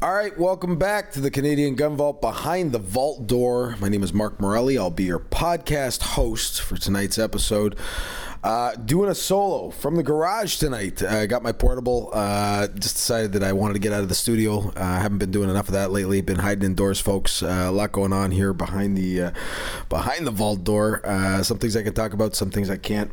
All right, welcome back to the Canadian Gun Vault behind the vault door. My name is Mark Morelli. I'll be your podcast host for tonight's episode. Uh, doing a solo from the garage tonight. I got my portable. Uh, just decided that I wanted to get out of the studio. Uh, I haven't been doing enough of that lately. Been hiding indoors, folks. Uh, a lot going on here behind the uh, behind the vault door. Uh, some things I can talk about, some things I can't.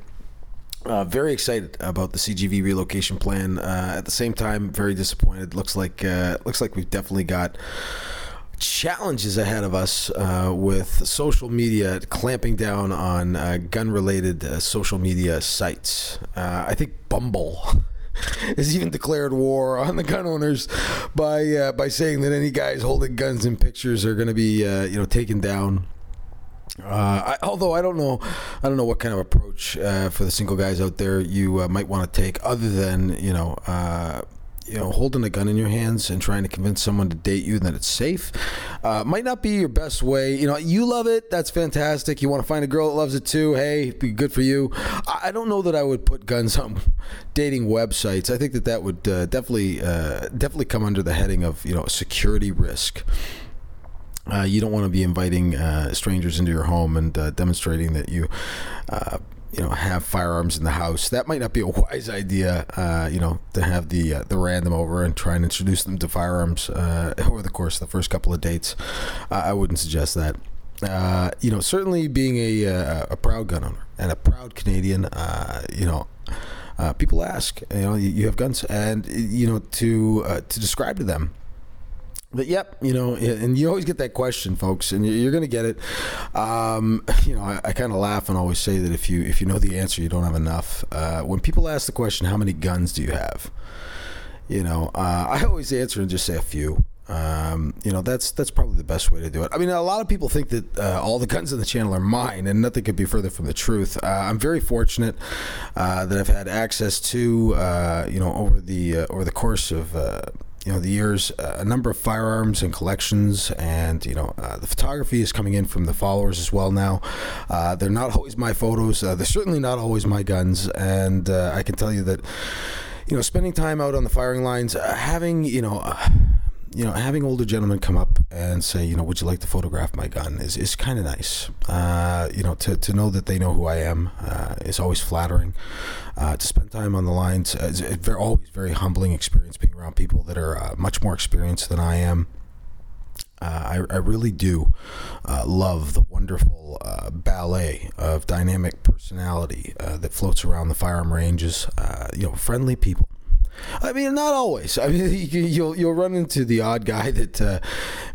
Uh, very excited about the CGV relocation plan. Uh, at the same time, very disappointed. Looks like uh, looks like we've definitely got challenges ahead of us uh, with social media clamping down on uh, gun-related uh, social media sites. I think Bumble. has even declared war on the gun owners by by saying that any guys holding guns in pictures are going to be you know taken down. Uh, I, although I don't know, I don't know what kind of approach uh, for the single guys out there you uh, might want to take, other than you know, uh, you know, holding a gun in your hands and trying to convince someone to date you that it's safe. Uh, might not be your best way. You know, you love it. That's fantastic. You want to find a girl that loves it too. Hey, be good for you. I, I don't know that I would put guns on dating websites. I think that that would definitely, definitely come under the heading of you know security risk. Uh, you don't want to be inviting uh, strangers into your home and uh, demonstrating that you, uh, you know, have firearms in the house. That might not be a wise idea. Uh, you know, to have the uh, the random over and try and introduce them to firearms over the course of the first couple of dates. I wouldn't suggest that. you know, certainly being a, a proud gun owner and a proud Canadian. you know. people ask, you know, you, you, have guns, and you know, to to describe to them but yep, you know, and you always get that question, folks, and you're going to get it. Um, you know, I, I kind of laugh and always say that if you if you know the answer, you don't have enough. Uh, when people ask the question, "How many guns do you have?" You know, uh, I always answer and just say a few. Um, you know, that's that's probably the best way to do it. I mean, a lot of people think that uh, all the guns in the channel are mine, and nothing could be further from the truth. Uh, I'm very fortunate uh, that I've had access to, uh, you know, over the uh, over the course of you know the years uh, a number of firearms and collections and you know uh, the photography is coming in from the followers as well now. Uh, they're not always my photos. Uh, they're certainly not always my guns. And uh, i can tell you that you know spending time out on the firing lines uh, having you know you know, having older gentlemen come up and say, you know, would you like to photograph my gun is, is kind of nice. Uh, you know, to, to know that they know who I am uh, is always flattering. Uh, to spend time on the lines is a very, always very humbling experience being around people that are uh, much more experienced than I am. Uh, I, I, really do uh, love the wonderful uh, ballet of dynamic personality uh, that floats around the firearm ranges. you know, friendly people I mean, not always. I mean, you'll you'll run into the odd guy that uh,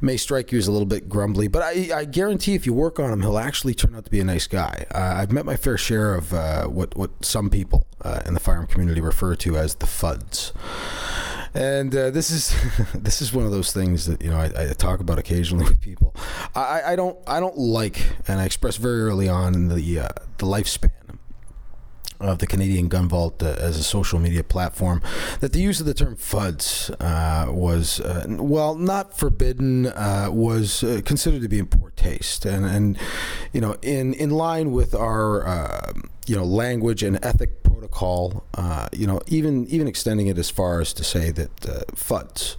may strike you as a little bit grumbly, but I, I, guarantee if you work on him, he'll actually turn out to be a nice guy. Uh, I've met my fair share of uh, what what some people uh, in the firearm community refer to as the fuds. And uh, this is this is one of those things that you know I, I talk about occasionally with people. I, I, don't I don't like, and I express very early on in the uh, the lifespan of the Canadian Gun Vault uh, as a social media platform that the use of the term FUDs uh, was, uh, well, not forbidden, uh, was uh, considered to be in poor taste. And, and you know, in, in line with our, uh, you know, language and ethic protocol, you know, even, even extending it as far as to say that FUDs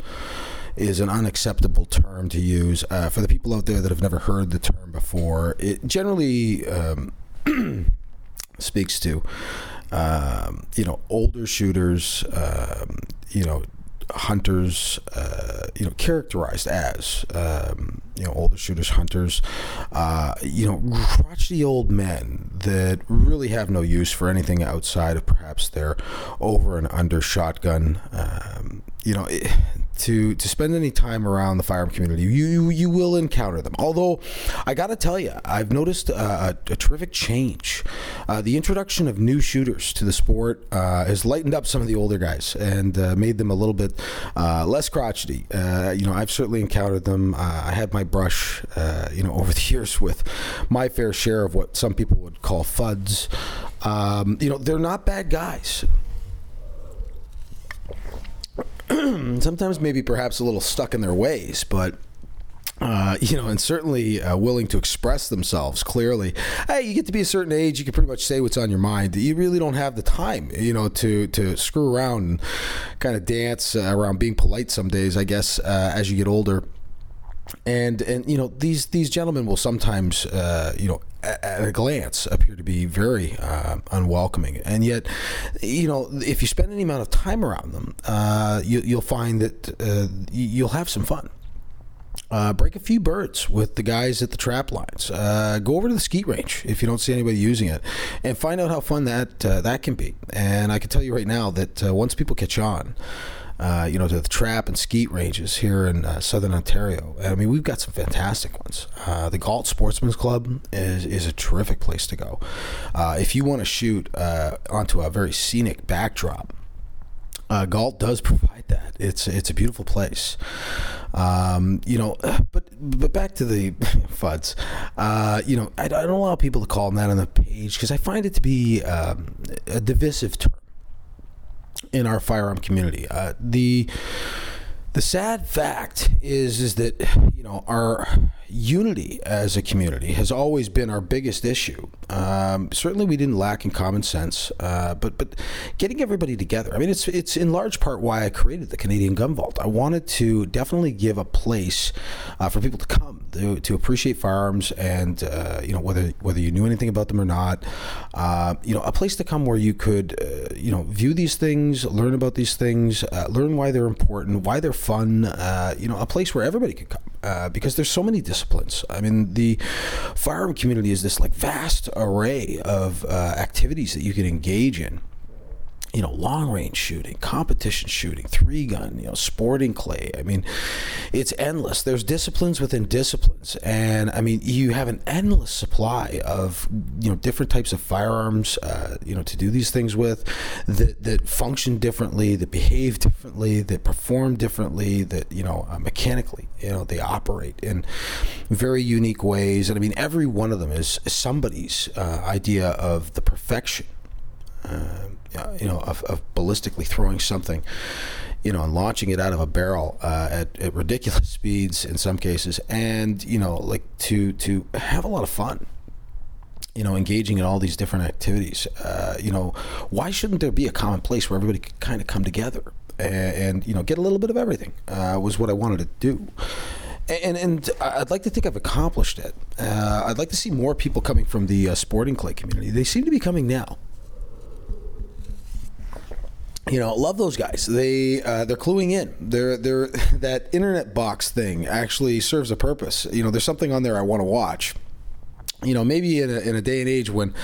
is an unacceptable term to use. for the people out there that have never heard the term before, it generally. Um, speaks to. Um, you know, older shooters, um, you know, hunters, uh, you know, characterized as, um, you know, older shooters, hunters, uh, you know, crotchety old men that really have no use for anything outside of perhaps their over and under shotgun. Um, you know, it, to to spend any time around the firearm community, you you, you will encounter them. Although, I got to tell you, I've noticed a, a terrific change. Uh, the introduction of new shooters to the sport uh, has lightened up some of the older guys and uh, made them a little bit uh, less crotchety. Uh, you know, I've certainly encountered them. Uh, I had my brush, you know, over the years with my fair share of what some people would call fuds. Um, you know, they're not bad guys. sometimes maybe perhaps a little stuck in their ways, but uh, you know, and certainly uh, willing to express themselves clearly. Hey, you get to be a certain age, you can pretty much say what's on your mind. You really don't have the time, you know, to to screw around and kind of dance around being polite some days. I guess uh, as you get older. And and you know these these gentlemen will sometimes uh, you know at, a glance appear to be very uh, unwelcoming, and yet you know if you spend any amount of time around them, you, you'll find that you'll have some fun. Uh, break a few birds with the guys at the trap lines. Uh, go over to the skeet range if you don't see anybody using it, and find out how fun that uh, that can be. And I can tell you right now that uh, once people catch on, uh, you know, to the trap and skeet ranges here in uh, southern Ontario. I mean, we've got some fantastic ones. the Galt Sportsman's Club is, is a terrific place to go. if you want to shoot onto a very scenic backdrop, uh, Galt does provide that. It's it's a beautiful place. Um, you know, but but back to the fuds. Uh, you know, I, I, don't allow people to call them that on the page because I find it to be um, a divisive term in our firearm community. Uh, the the sad fact is is that you know our unity as a community has always been our biggest issue. Um, certainly, we didn't lack in common sense, uh, but but getting everybody together. I mean, it's it's in large part why I created the Canadian Gun Vault. I wanted to definitely give a place uh, for people to come to, to appreciate firearms, and uh, you know whether whether you knew anything about them or not. Uh, you know, a place to come where you could uh, you know view these things, learn about these things, uh, learn why they're important, why they're fun. you know, a place where everybody could come because there's so many. Disciplines. I mean, the firearm community is this like vast array of uh, activities that you can engage in you know, long range shooting, competition shooting, three gun, you know, sporting clay. I mean, it's endless. There's disciplines within disciplines. And I mean, you have an endless supply of, you know, different types of firearms, uh, you know, to do these things with that, that function differently, that behave differently, that perform differently, that, you know, uh, mechanically, you know, they operate in very unique ways. And I mean, every one of them is somebody's uh, idea of the perfection. Uh, you know, of, of ballistically throwing something you know, and launching it out of a barrel uh, at, at, ridiculous speeds in some cases, and you know, like to to have a lot of fun. You know, engaging in all these different activities. Uh, you know, why shouldn't there be a common place where everybody could kind of come together and, and, you know get a little bit of everything? Uh, was what I wanted to do. And, and I'd like to think I've accomplished it. Uh, I'd like to see more people coming from the uh, sporting clay community. They seem to be coming now you know, love those guys. They uh, they're cluing in. They're they're that internet box thing actually serves a purpose. You know, there's something on there I want to watch. You know, maybe in a, in a day and age when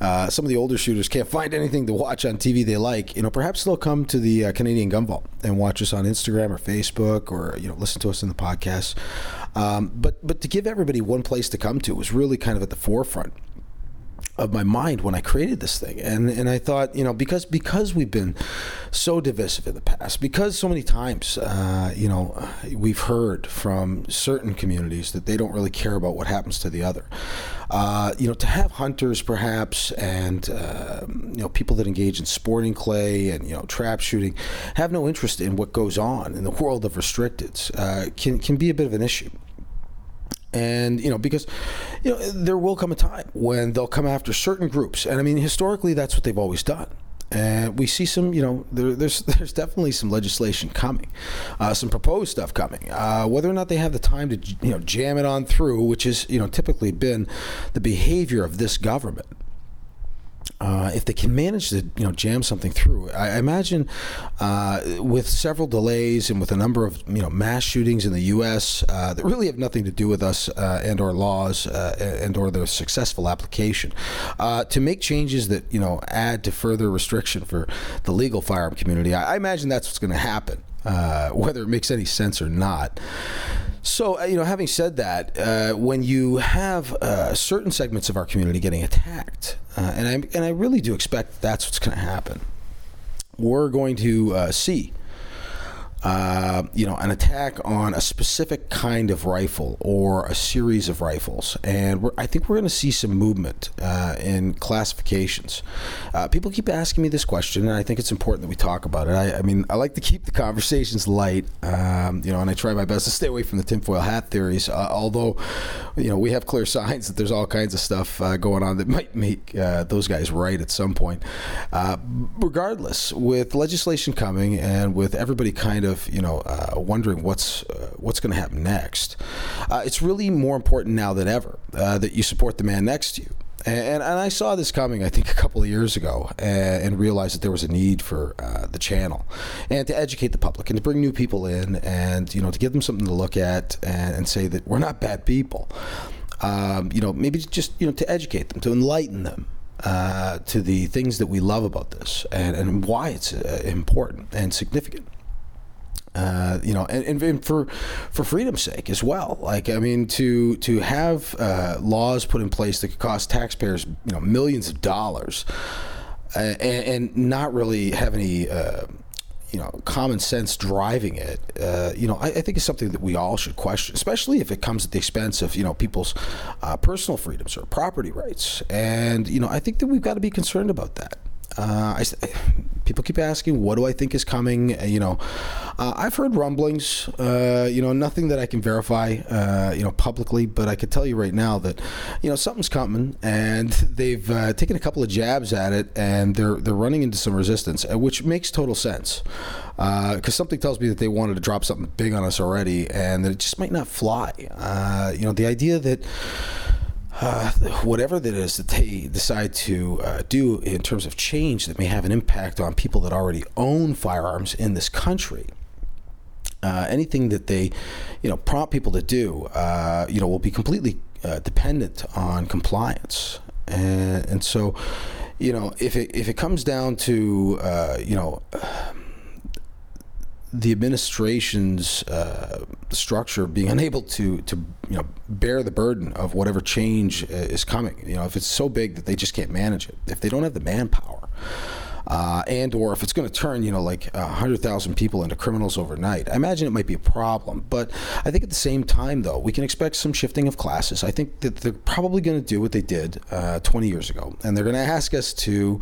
uh, some of the older shooters can't find anything to watch on TV they like, you know, perhaps they'll come to the uh, Canadian Gun Vault and watch us on Instagram or Facebook, or you know, listen to us in the podcast. Um, but but to give everybody one place to come to was really kind of at the forefront of my mind when I created this thing. And and I thought, you know, because because we've been so divisive in the past, because so many times, uh, you know, we've heard from certain communities that they don't really care about what happens to the other. Uh, you know, to have hunters perhaps and uh, you know people that engage in sporting clay and you know trap shooting have no interest in what goes on in the world of restricteds uh, can can be a bit of an issue and you know because you know there will come a time when they'll come after certain groups and i mean historically that's what they've always done and we see some, you know, there, there's there's definitely some legislation coming, uh, some proposed stuff coming. Uh, whether or not they have the time to, you know, jam it on through, which is, you know, typically been the behavior of this government uh, if they can manage to you know jam something through, I imagine uh, with several delays and with a number of you know mass shootings in the U.S. Uh, that really have nothing to do with us uh, and our laws uh, and or the successful application, uh, to make changes that you know add to further restriction for the legal firearm community. I, I imagine that's what's going to happen, whether it makes any sense or not. So, uh, you know, having said that, uh, when you have uh, certain segments of our community getting attacked, uh, and I and I really do expect that's what's going to happen. We're going to uh, see uh, you know, an attack on a specific kind of rifle or a series of rifles. And I think we're going to see some movement uh, in classifications. Uh, people keep asking me this question, and I think it's important that we talk about it. I, I mean, I like to keep the conversations light, um, you know, and I try my best to stay away from the tinfoil hat theories, uh, although, you know, we have clear signs that there's all kinds of stuff uh, going on that might make those guys right at some point. regardless, with legislation coming and with everybody kind of of you know uh, wondering what's uh, what's going to happen next, uh, it's really more important now than ever uh, that you support the man next to you. And, and, I saw this coming, I think, a couple of years ago, and, and realized that there was a need for uh, the channel and to educate the public and to bring new people in and you know to give them something to look at and, and say that we're not bad people. Um, you know, maybe just you know to educate them, to enlighten them. Uh, to the things that we love about this and, and why it's uh, important and significant. Uh, you know, and, and, for for freedom's sake as well. Like, I mean, to to have uh, laws put in place that could cost taxpayers, you know, millions of dollars, uh, and, and, not really have any. Uh, you know, common sense driving it. Uh, you know, I, I, think it's something that we all should question, especially if it comes at the expense of you know people's personal freedoms or property rights. And you know, I think that we've got to be concerned about that. Uh, I, people keep asking, what do I think is coming? Uh, you know, uh, I've heard rumblings. Uh, you know, nothing that I can verify. Uh, you know, publicly, but I can tell you right now that you know something's coming, and they've taken a couple of jabs at it, and they're they're running into some resistance, which makes total sense. Because something tells me that they wanted to drop something big on us already, and that it just might not fly. you know, the idea that uh, whatever that is that they decide to uh, do in terms of change that may have an impact on people that already own firearms in this country. Uh, anything that they, you know, prompt people to do, uh, you know, will be completely uh, dependent on compliance, and, and so, you know, if it if it comes down to, you know the administration's uh, structure being unable to to you know bear the burden of whatever change uh, is coming. You know, if it's so big that they just can't manage it, if they don't have the manpower, uh, and or if it's going to turn you know like hundred thousand people into criminals overnight, I imagine it might be a problem. But I think at the same time, though, we can expect some shifting of classes. I think that they're probably going to do what they did uh, 20 years ago, and they're going to ask us to.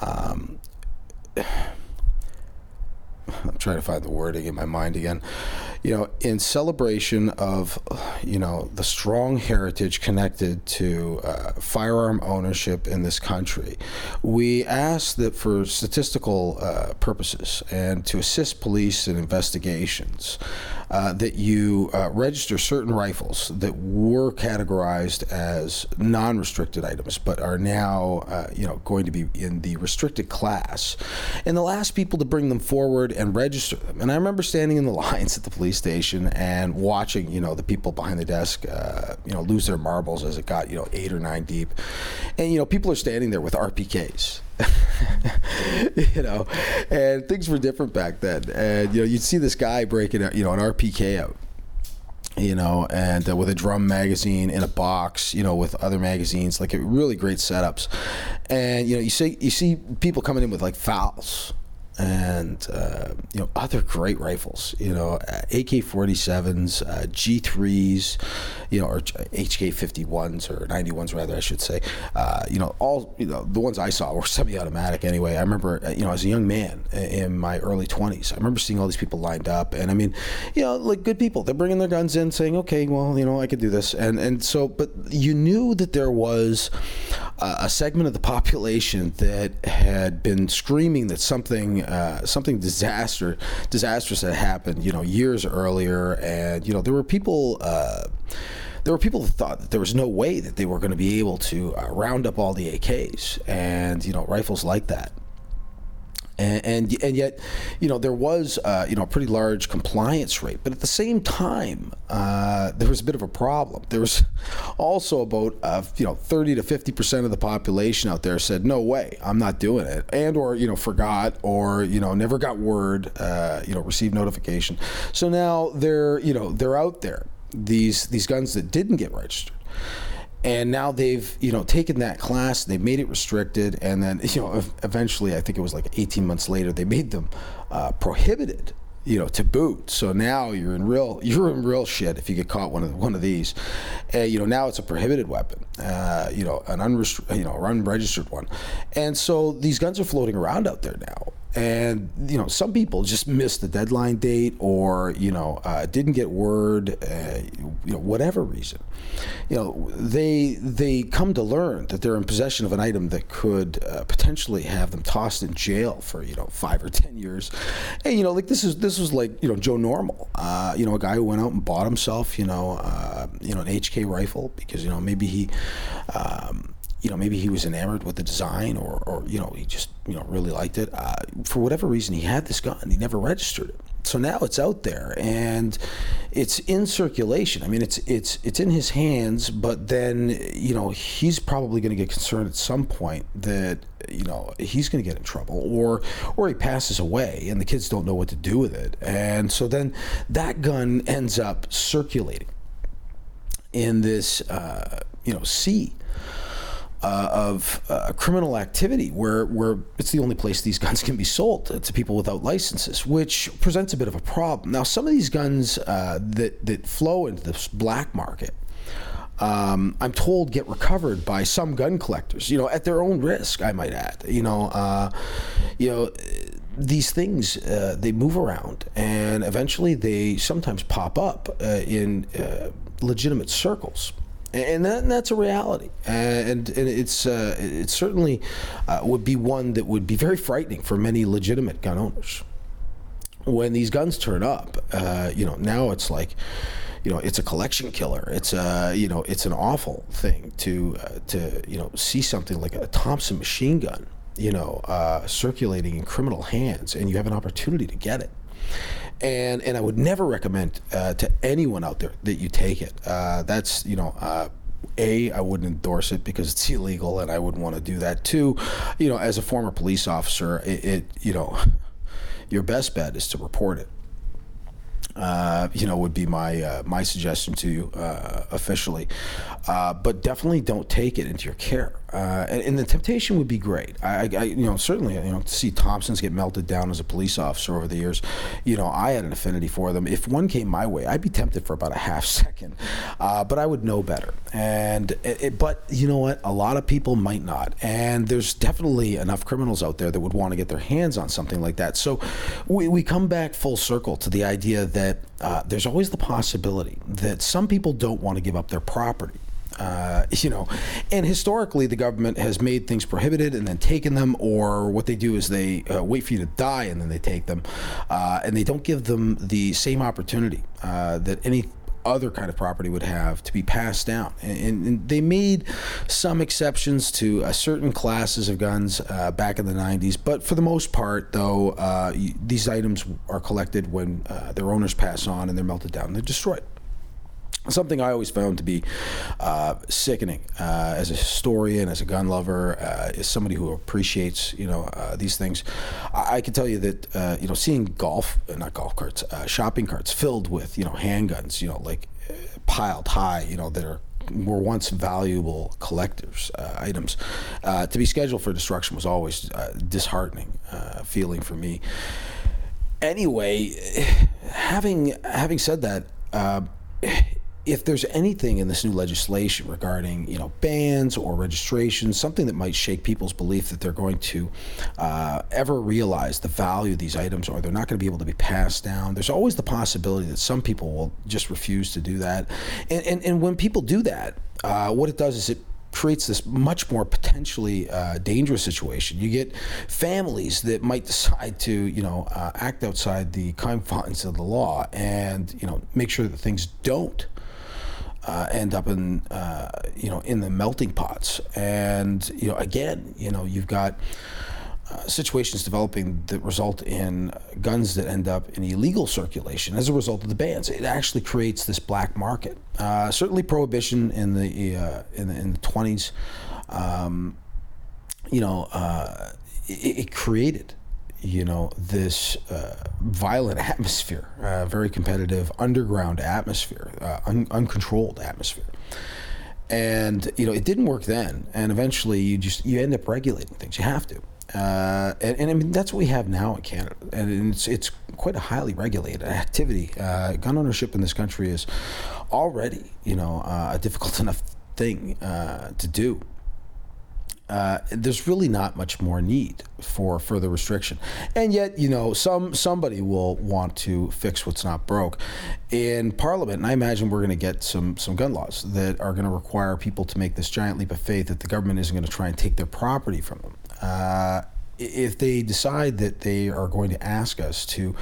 Um, I'm trying to find the wording in my mind again. You know, in celebration of, you know, the strong heritage connected to uh, firearm ownership in this country, we ask that for statistical uh, purposes and to assist police in investigations, uh, that you uh, register certain rifles that were categorized as non-restricted items, but are now, uh, you know, going to be in the restricted class, and the last people to bring them forward and register them. And I remember standing in the lines at the police station and watching, you know, the people behind the desk, uh, you know, lose their marbles as it got, you know, eight or nine deep, and you know, people are standing there with RPKs. you know, and things were different back then. And you know, you'd see this guy breaking you know, an RPK out you know, and uh, with a drum magazine in a box, you know, with other magazines, like really great setups. And you know, you see you see people coming in with like FALs, and uh, you know other great rifles. You know, AK-47s, uh, G3s, you know, or HK-51s or 91s rather, I should say. Uh, you know, all you know the ones I saw were semi-automatic. Anyway, I remember uh, you know as a young man in my early 20s, I remember seeing all these people lined up, and I mean, you know, like good people. They're bringing their guns in, saying, "Okay, well, you know, I could do this," and and so, but you knew that there was a segment of the population that had been screaming that something uh, something disaster disastrous had happened, you know, years earlier, and you know there were people. Uh, there were people that thought that there was no way that they were going to be able to uh, round up all the AKs and you know rifles like that and, and, and yet, you know, there was uh, you know a pretty large compliance rate, but at the same time, uh, there was a bit of a problem. There was also about uh, you know 30 to 50 percent of the population out there said, "No way, I'm not doing it," and or you know forgot or you know never got word, uh, you know received notification. So now they're you know they're out there these these guns that didn't get registered and now they've you know taken that class they've made it restricted and then you know eventually i think it was like 18 months later they made them uh, prohibited you know, to boot. So now you're in real you're in real shit if you get caught one of one of these. Uh, you know, now it's a prohibited weapon. Uh, you know, an unrestri- you know, unregistered one, and so these guns are floating around out there now and you know some people just missed the deadline date or you know uh, didn't get word uh, you know whatever reason you know they they come to learn that they're in possession of an item that could uh, potentially have them tossed in jail for you know five or ten years and you know like this is this was like you know Joe Normal uh, you know a guy who went out and bought himself you know uh, you know an HK rifle because you know maybe he um, you know, maybe he was enamored with the design or, or you know, he just, you know, really liked it. Uh, for whatever reason, he had this gun. He never registered it. So now it's out there and it's in circulation. I mean, it's it's it's in his hands, but then you know he's probably going to get concerned at some point that you know he's going to get in trouble, or or he passes away and the kids don't know what to do with it, and so then that gun ends up circulating in this uh, you know sea uh, of uh, criminal activity where, where it's the only place these guns can be sold to people without licenses, which presents a bit of a problem. Now, some of these guns uh, that, that flow into this black market, um, I'm told get recovered by some gun collectors, you know, at their own risk, I might add. You know, uh, you know, these things uh, they move around, and eventually they sometimes pop up uh, in legitimate circles and, that, and that's a reality, and, and it's uh, it certainly uh, would be one that would be very frightening for many legitimate gun owners. When these guns turn up, uh, you know, now it's like, you know, it's a collection killer. It's a, you know, it's an awful thing to uh, to you know see something like a Thompson machine gun, you know, uh, circulating in criminal hands, and you have an opportunity to get it and and I would never recommend uh, to anyone out there that you take it. Uh, that's you know. Uh, a, I wouldn't endorse it because it's illegal, and I wouldn't want to do that. Two, you know, as a former police officer, it, it you know, your best bet is to report it uh, you know, would be my uh, my suggestion to you uh, officially. Uh, but definitely don't take it into your care. Uh, and, and, the temptation would be great. I, I, you know, certainly, you know, to see Thompsons get melted down as a police officer over the years, you know, I had an affinity for them. If one came my way, I'd be tempted for about a half second, uh, but I would know better. And it, it, but you know what? A lot of people might not, and there's definitely enough criminals out there that would want to get their hands on something like that. So we, we come back full circle to the idea that uh, there's always the possibility that some people don't want to give up their property. Uh, you know, and historically, the government has made things prohibited and then taken them, or what they do is they uh, wait for you to die and then they take them, uh, and they don't give them the same opportunity uh, that any other kind of property would have to be passed down. And, and they made some exceptions to uh, certain classes of guns uh, back in the 90s, but for the most part, though, uh, these items are collected when uh, their owners pass on and they're melted down and they're destroyed something I always found to be uh, sickening uh, as a historian, as a gun lover, uh, as somebody who appreciates you know uh, these things. I, I, can tell you that uh, you know seeing golf, uh, not golf carts, shopping carts filled with you know handguns, you know like piled high, you know that are were once valuable collectors items. to be scheduled for destruction was always disheartening feeling for me. Anyway, having having said that if there's anything in this new legislation regarding you know bans or registrations, something that might shake people's belief that they're going to uh, ever realize the value of these items or they're not going to be able to be passed down, there's always the possibility that some people will just refuse to do that. And, and, and when people do that, uh, what it does is it creates this much more potentially uh, dangerous situation. You get families that might decide to, you know, uh, act outside the confines of the law and, you know, make sure that things don't uh, end up in uh, you know in the melting pots. And you know again, you know you've got. Uh, situations developing that result in guns that end up in illegal circulation as a result of the bans. It actually creates this black market. Uh, certainly, prohibition in the uh, in the in the twenties, um, you know, uh, it, it created you know, this uh, violent atmosphere, uh, very competitive underground atmosphere, uh, un- uncontrolled atmosphere. And you know, it didn't work then, and eventually you just you end up regulating things. You have to, Uh, and, and, I mean that's what we have now in Canada, and it's it's quite a highly regulated activity. Uh, gun ownership in this country is already, you know, uh, a difficult enough thing to do. Uh, there's really not much more need for further restriction, and yet you know some somebody will want to fix what's not broke in Parliament, and I imagine we're going to get some some gun laws that are going to require people to make this giant leap of faith that the government isn't going to try and take their property from them. Uh, if they decide that they are going to ask us to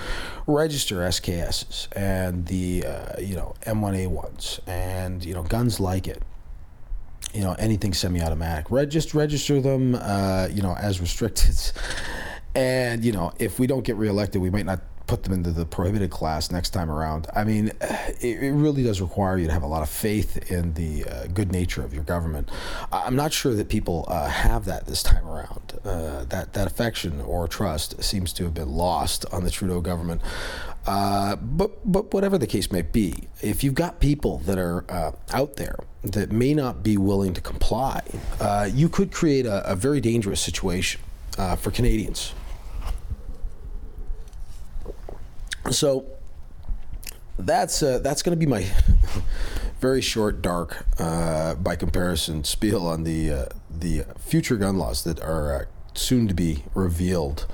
register SKSs and the uh, you know M1A1s and you know guns like it, you know anything semi-automatic, Reg- just register them uh, you know as restricted. And you know if we don't get reelected, we might not put them into the prohibited class next time around. I mean, it, it really does require you to have a lot of faith in the uh, good nature of your government. I'm not sure that people uh, have that this time around. Uh, that that affection or trust seems to have been lost on the Trudeau government. Uh, but but whatever the case may be, if you've got people that are uh, out there that may not be willing to comply, uh, you could create a, a very dangerous situation for Canadians. So that's uh, that's going to be my very short, dark, uh, by comparison, spiel on the uh, the future gun laws that are uh, soon to be revealed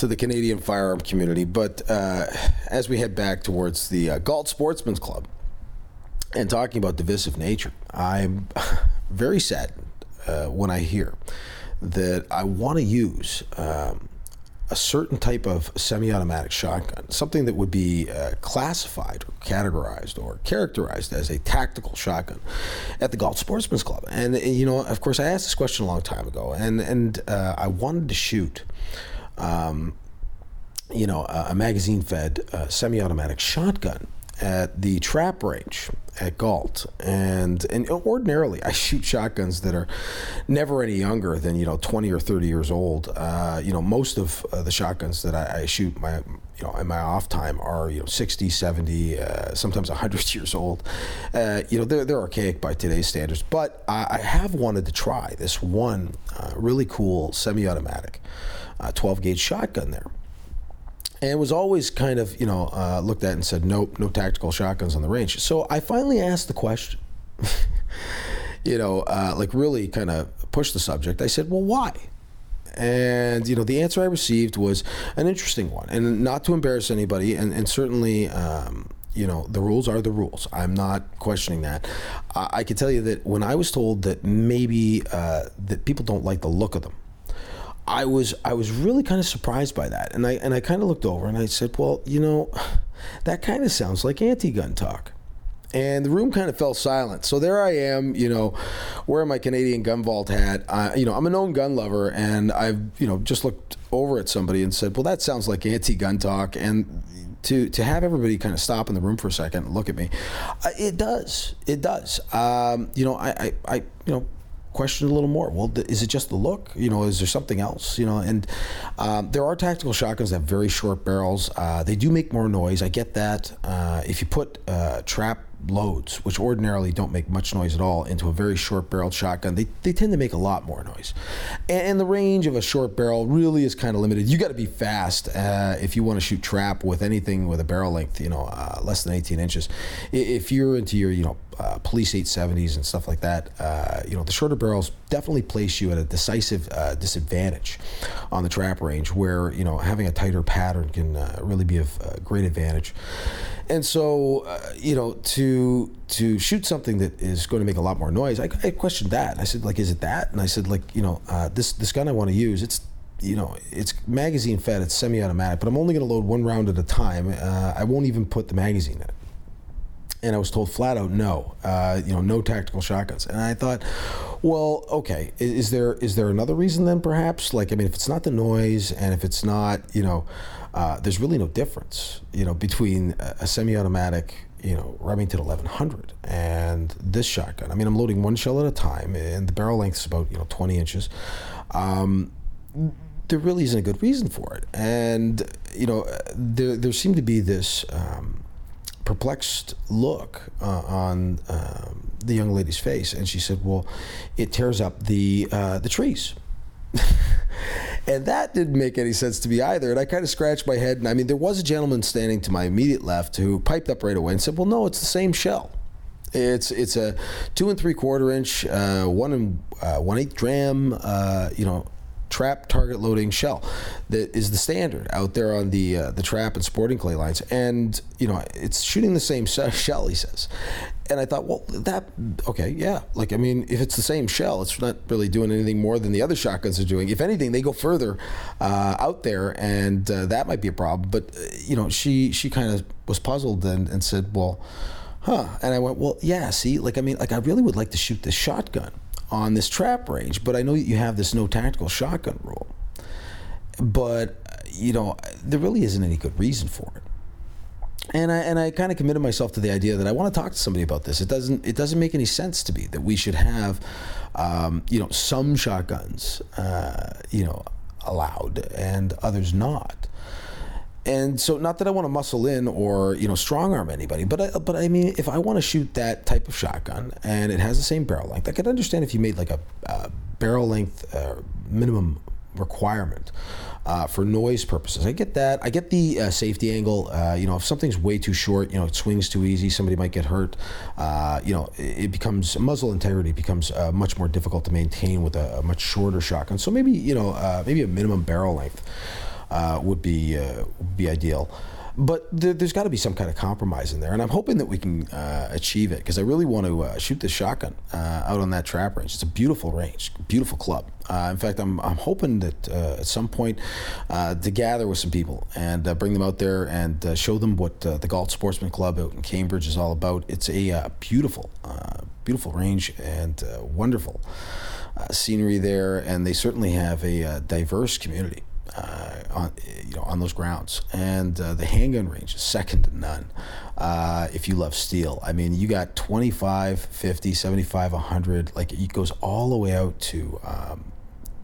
to the Canadian firearm community. But uh, as we head back towards the uh, Galt Sportsman's Club and talking about divisive nature, I'm very saddened when I hear that I want to use. Um, a certain type of semi-automatic shotgun, something that would be uh, classified or categorized or characterized as a tactical shotgun at the Galt Sportsman's Club. And you know, of course, I asked this question a long time ago, and and uh, I wanted to shoot. Um, you know, a, a magazine-fed uh, semi-automatic shotgun at the trap range at Galt, and and ordinarily I shoot shotguns that are never any younger than you know 20 or 30 years old. Uh, you know, most of uh, the shotguns that I, I, shoot my you know in my off time are you know 60, 70, uh, sometimes 100 years old. Uh, you know, they're they're archaic by today's standards, but I, I have wanted to try this one uh, really cool semi-automatic uh, 12 gauge shotgun there and was always kind of you know uh, looked at and said nope no tactical shotguns on the range. So i finally asked the question you know uh, like really kind of pushed the subject. I said well why? And you know the answer i received was an interesting one and not to embarrass anybody and, and certainly um, you know the rules are the rules. I'm not questioning that. I, I can tell you that when i was told that maybe uh, that people don't like the look of them I was I was really kind of surprised by that, and I and I kind of looked over and I said, well, you know, that kind of sounds like anti-gun talk. And the room kind of fell silent. So there I am, you know, wearing my Canadian gun vault hat. Uh, you know, I'm a known gun lover, and I've, you know, just looked over at somebody and said, "Well, that sounds like anti-gun talk." And to to have everybody kind of stop in the room for a second and look at me, uh, it does, it does. Um, you know, I, I, I, you know, question a little more. Well, is it just the look? You know, is there something else? You know, and um, there are tactical shotguns that have very short barrels. Uh, they do make more noise. I get that. Uh, if you put uh, trap loads, which ordinarily don't make much noise at all, into a very short barreled shotgun, they, they tend to make a lot more noise. And, and the range of a short barrel really is kind of limited. You got to be fast uh, if you want to shoot trap with anything with a barrel length, you know, uh, less than 18 inches. If you're into your, you know, uh, police 870s and stuff like that, uh, you know, the shorter barrels definitely place you at a decisive uh, disadvantage on the trap range where, you know, having a tighter pattern can uh, really be of uh, great advantage. And so, uh, you know, to to shoot something that is going to make a lot more noise, I, I questioned that. I said, like, is it that? And I said, like, you know, this this gun I want to use, it's you know, it's magazine fed, it's semi automatic, but I'm only going to load one round at a time. Uh, I won't even put the magazine in it and I was told flat out no, uh, you know, no tactical shotguns. And I thought, well, okay, is, is, there is there another reason then? Perhaps, like, I mean, if it's not the noise, and if it's not, you know, uh, there's really no difference, you know, between a, a semi-automatic, you know, Remington 1100 and this shotgun. I mean, I'm loading one shell at a time, and the barrel length is about you know 20 inches. Um, there really isn't a good reason for it, and you know, there there seemed to be this. Um, perplexed look uh, on um, the young lady's face, and she said, "Well, it tears up the uh, the trees." And that didn't make any sense to me either. And I kind of scratched my head. And I mean, there was a gentleman standing to my immediate left who piped up right away and said, "Well, no, it's the same shell." It's it's a two and three quarter inch, uh, one and uh, one eighth dram, uh, you know, trap target loading shell that is the standard out there on the uh, the trap and sporting clay lines, and you know it's shooting the same shell. He says, and I thought, well, that okay, yeah. Like I mean, if it's the same shell, it's not really doing anything more than the other shotguns are doing. If anything, they go further uh, out there, and uh, that might be a problem. But uh, you know, she she kind of was puzzled and, and said, well huh. And I went, well, yeah, see, like, I mean, like, I really would like to shoot this shotgun on this trap range, but I know you have this no tactical shotgun rule. But, you know, there really isn't any good reason for it. And I and I kind of committed myself to the idea that I want to talk to somebody about this. It doesn't it doesn't make any sense to me that we should have, um, you know, some shotguns, uh, you know, allowed and others not and so not that I want to muscle in or you know strong arm anybody, but I, but I mean if I want to shoot that type of shotgun and it has the same barrel length, I could understand if you made like a, a barrel length uh, minimum requirement uh, for noise purposes. I get that. I get the uh, safety angle. Uh, you know, if something's way too short, you know, it swings too easy, somebody might get hurt. Uh, you know, it, becomes muzzle integrity becomes uh, much more difficult to maintain with a, a, much shorter shotgun. So maybe you know uh, maybe a minimum barrel length uh, would be uh, would be ideal. But there, has got to be some kind of compromise in there, and I'm hoping that we can uh, achieve it because I really want to uh, shoot this shotgun uh, out on that trap range. It's a beautiful range, beautiful club. Uh, in fact, I'm, I'm hoping that at some point to gather with some people and bring them out there and show them what the Galt Sportsman Club out in Cambridge is all about. It's a beautiful, beautiful range and wonderful scenery there, and they certainly have a diverse community uh, on you know on those grounds. And uh, the handgun range is second to none. Uh, if you love steel, I mean, you got 25, 50, 75, 100. Like it goes all the way out to. Um,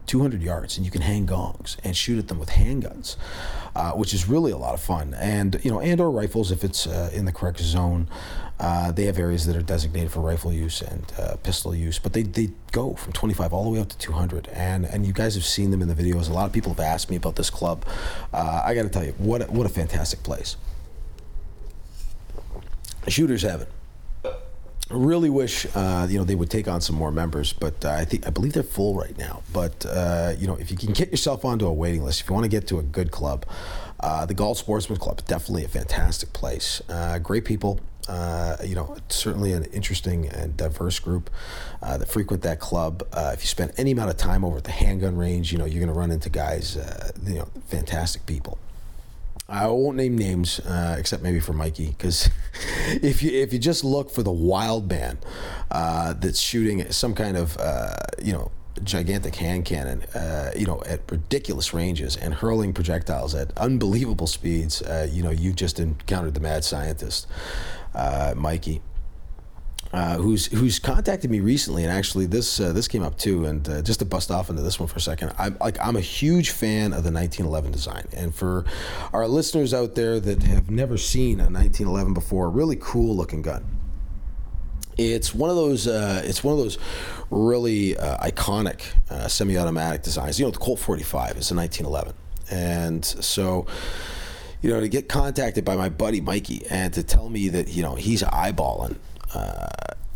200 yards and you can hang gongs and shoot at them with handguns uh, which is really a lot of fun and you know and or rifles if it's uh, in the correct zone uh, they have areas that are designated for rifle use and uh, pistol use, but they, they go from 25 all the way up to 200. And and you guys have seen them in the videos. A lot of people have asked me about this club. Uh, I got to tell you, what a, what a fantastic place. Shooters have I really wish uh, you know they would take on some more members, but uh, I think I believe they're full right now. But uh, you know if you can get yourself onto a waiting list, if you want to get to a good club, uh, the Galt Sportsman Club definitely a fantastic place. Uh, great people, uh, you know, certainly an interesting and diverse group that frequent that club. If you spend any amount of time over at the handgun range, you know, you're going to run into guys, you know, fantastic people. I won't name names uh, except maybe for Mikey, because if you if you just look for the wild man uh, that's shooting some kind of you know gigantic hand cannon, uh, you know, at ridiculous ranges and hurling projectiles at unbelievable speeds. Uh, you know, you've just encountered the mad scientist, uh, Mikey. Uh, who's who's contacted me recently, and actually this uh, this came up too. And uh, just to bust off into this one for a second, I'm like I'm a huge fan of the 1911 design, and for our listeners out there that have never seen a 1911 before, really cool looking gun. It's one of those. Uh, it's one of those really uh, iconic semi-automatic designs. You know, the Colt 45 is a 1911, and so you know to get contacted by my buddy Mikey and to tell me that you know he's eyeballing uh,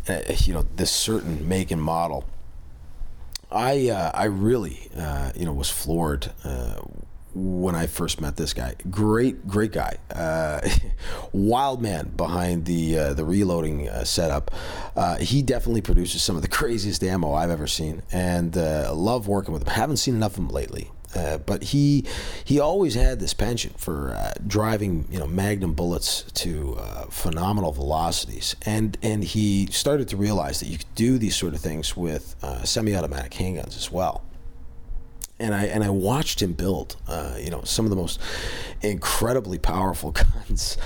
eh, you know this certain make and model. I uh, I really uh, you know was floored when I first met this guy. Great, great guy. Uh, wild man behind the uh, the reloading uh, setup. Uh, he definitely produces some of the craziest ammo I've ever seen, and uh, love working with him. Haven't seen enough of him lately. Uh, but he he always had this penchant for driving you know Magnum bullets to phenomenal velocities, and and he started to realize that you could do these sort of things with semi-automatic handguns as well and I and I watched him build, uh, you know, some of the most incredibly powerful guns,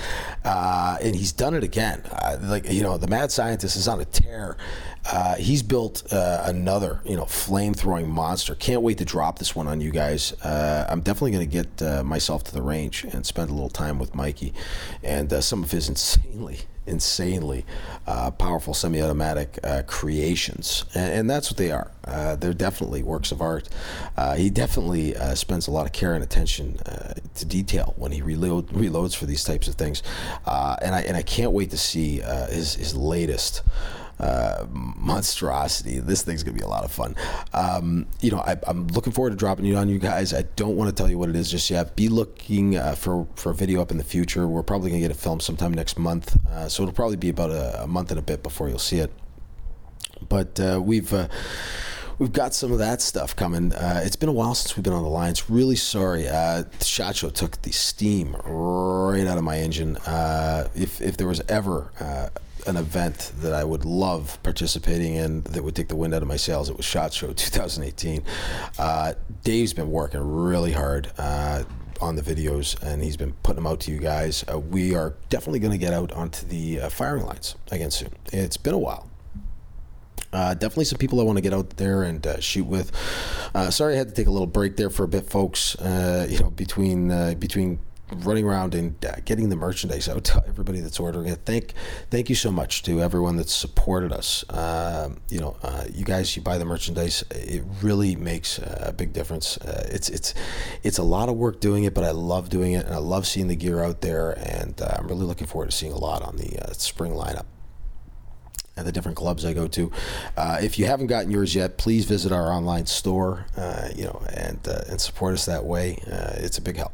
uh, and he's done it again. Uh, like you know, the mad scientist is on a tear. Uh, he's built uh, another, you know, flame throwing monster. Can't wait to drop this one on you guys. Uh, I'm definitely going to get myself to the range and spend a little time with Mikey, and some of his insanely insanely uh, powerful semi-automatic uh, creations, and, and, that's what they are. Uh, they're definitely works of art. Uh, he definitely uh, spends a lot of care and attention uh, to detail when he reload, reloads for these types of things, and I and I can't wait to see his his latest uh, monstrosity. This thing's gonna be a lot of fun. Um, you know, I, am looking forward to dropping it on you guys. I don't want to tell you what it is just yet. Be looking uh, for for a video up in the future. We're probably gonna get a film sometime next month, uh, so it'll probably be about a, a, month and a bit before you'll see it. But uh, we've uh, we've got some of that stuff coming. Uh, it's been a while since we've been on the lines. Really sorry. Uh, shot show took the steam right out of my engine. Uh, if if there was ever an event that I would love participating in that would take the wind out of my sails. It was Shot Show 2018. Uh, Dave's been working really hard. Uh, on the videos, and he's been putting them out to you guys. Uh, we are definitely going to get out onto the uh, firing lines again soon. It's been a while. Uh, definitely some people I want to get out there and uh, shoot with. Uh, sorry, I had to take a little break there for a bit, folks. Uh, you know, between between running around and uh, getting the merchandise out to everybody that's ordering it. Thank, thank you so much to everyone that's supported us. Uh, you know, uh, you guys, you buy the merchandise. It really makes a big difference. Uh, it's it's it's a lot of work doing it, but I love doing it, and I love seeing the gear out there. And uh, I'm really looking forward to seeing a lot on the uh, spring lineup and the different clubs I go to. Uh, if you haven't gotten yours yet, please visit our online store, uh, you know, and uh, and support us that way. it's a big help.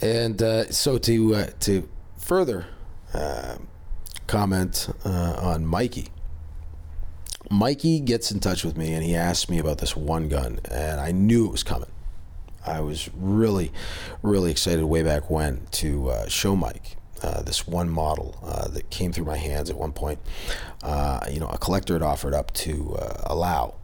And uh, so to uh, to further uh, comment uh, on Mikey, Mikey gets in touch with me and he asks me about this one gun, and I knew it was coming. I was really, really excited way back when to uh, show Mike uh, this one model uh, that came through my hands at one point. Uh, you know, a collector had offered up to allow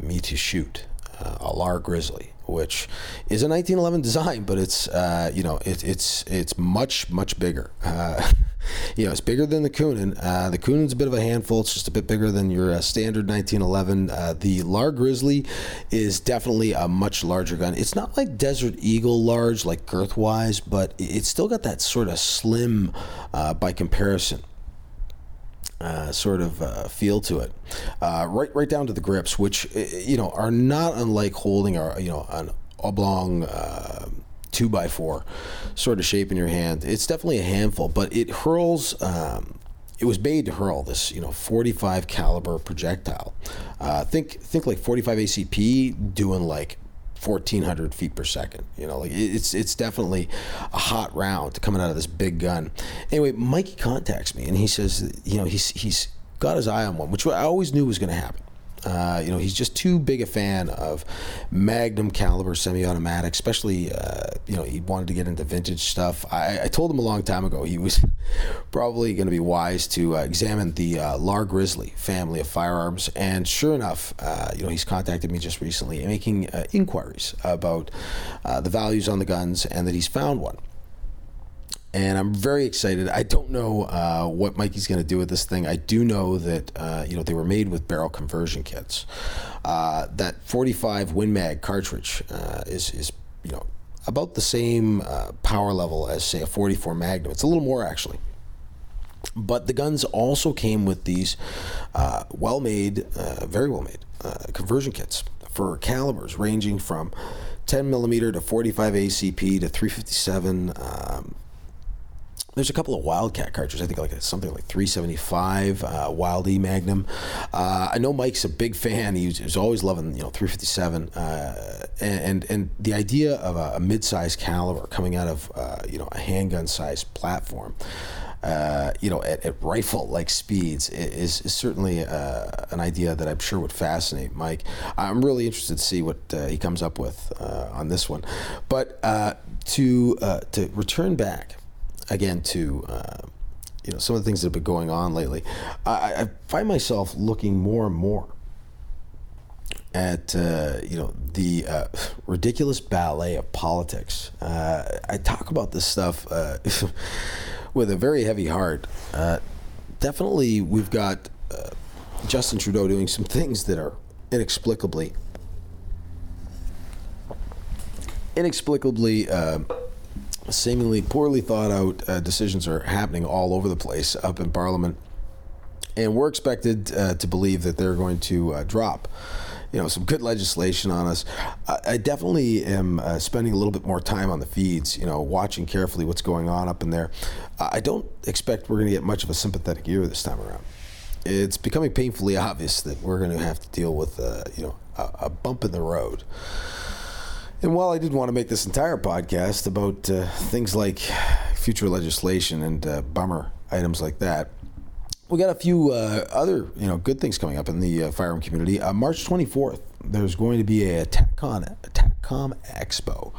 me to shoot a Lar Grizzly which is a 1911 design, but it's uh, you know it, it's it's much much bigger. Uh, you know, it's bigger than the Coonan. Uh, the Coonan's a bit of a handful. It's just a bit bigger than your uh, standard 1911. Uh, the Lar Grizzly is definitely a much larger gun. It's not like Desert Eagle large, like girth wise, but it's still got that sort of slim uh, by comparison uh, sort of uh, feel to it, uh, right right down to the grips, which you know are not unlike holding a you know an oblong uh, two by four sort of shape in your hand. It's definitely a handful, but it hurls. Um, it was made to hurl this, you know, 45 caliber projectile. Uh, think think like 45 ACP doing like 1400 feet per second. You know, like it's it's definitely a hot round coming out of this big gun. Anyway, Mikey contacts me and he says, you know, he's he's got his eye on one, which I always knew was going to happen. Uh, you know, he's just too big a fan of Magnum caliber semi-automatic, especially, uh, you know, he wanted to get into vintage stuff. I, I told him a long time ago he was probably going to be wise to uh, examine the uh, Lar Grizzly family of firearms. And sure enough, uh, you know, he's contacted me just recently making uh, inquiries about the values on the guns and that he's found one and I'm very excited. I don't know uh, what Mikey's going to do with this thing. I do know that uh, you know they were made with barrel conversion kits. Uh, that 45 Win Mag cartridge uh, is is you know about the same uh, power level as say a 44 Magnum. It's a little more actually. But the guns also came with these uh, well-made, very well-made conversion kits for calibers ranging from 10 millimeter to 45 ACP to 357. Um, there's a couple of Wildcat cartridges. I think like something like 375 uh, Wild E Magnum. Uh, I know Mike's a big fan. He's, always loving you know 357, uh, and and the idea of a, a mid-sized caliber coming out of uh, you know a handgun-sized platform. Uh, you know, at, at rifle-like speeds is, is certainly uh, an idea that I'm sure would fascinate Mike. I'm really interested to see what uh, he comes up with uh, on this one. But uh, to to return back again to uh, you know some of the things that have been going on lately, I, I find myself looking more and more at uh, you know the uh, ridiculous ballet of politics. Uh, I talk about this stuff uh, with a very heavy heart. Uh, definitely, we've got uh, Justin Trudeau doing some things that are inexplicably inexplicably seemingly poorly thought out uh, decisions are happening all over the place up in Parliament, and we're expected uh, to believe that they're going to uh, drop. You know, some good legislation on us. I, I definitely am uh, spending a little bit more time on the feeds, you know, watching carefully what's going on up in there. I don't expect we're going to get much of a sympathetic year this time around. It's becoming painfully obvious that we're going to have to deal with, uh, you know, a, a bump in the road. And while I did want to make this entire podcast about uh, things like future legislation and uh, bummer items like that, we got a few uh, other you know good things coming up in the uh, firearm community. Uh, March 24th, there's going to be a TACCON, a TACCOM Expo.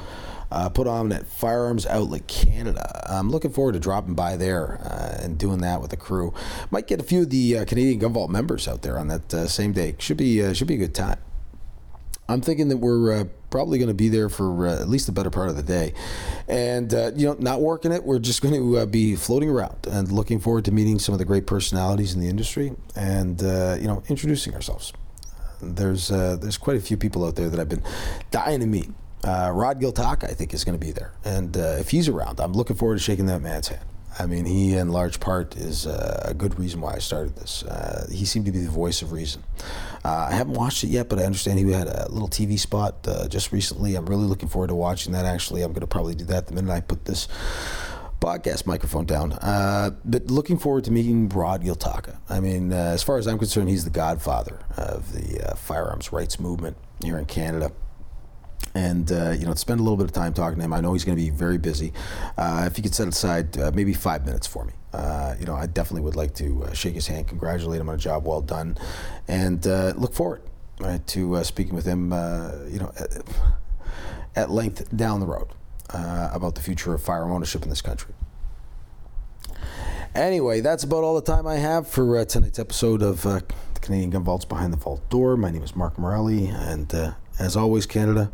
Uh, put on at Firearms Outlet Canada. I'm looking forward to dropping by there and doing that with the crew. Might get a few of the Canadian Gun Vault members out there on that same day. Should be should be a good time. I'm thinking that we're probably going to be there for uh, at least the better part of the day. And, uh, you know, not working it, we're just going to uh, be floating around and looking forward to meeting some of the great personalities in the industry and, uh, you know, introducing ourselves. There's, uh, there's quite a few people out there that I've been dying to meet. Rod Giltaca, I think, is going to be there. And if he's around, I'm looking forward to shaking that man's hand. I mean, he in large part is uh, a good reason why I started this. Uh, he seemed to be the voice of reason. Uh, I haven't watched it yet, but I understand he had a little TV spot uh, just recently. I'm really looking forward to watching that. Actually, I'm going to probably do that the minute I put this podcast microphone down. Uh, but looking forward to meeting Rod Giltaca. I mean, uh, as far as I'm concerned, he's the godfather of the firearms rights movement here in Canada and uh, you know spend a little bit of time talking to him. I know he's going to be very busy. Uh, if you could set aside uh, maybe five minutes for me, uh, you know, I definitely would like to uh, shake his hand, congratulate him on a job well done, and uh, look forward right, to speaking with him. you know, at, length down the road about the future of firearm ownership in this country. Anyway, that's about all the time I have for tonight's episode of the Canadian Gun Vaults Behind the Vault Door. My name is Mark Morelli, and as always, Canada,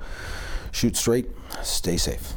shoot straight, stay safe.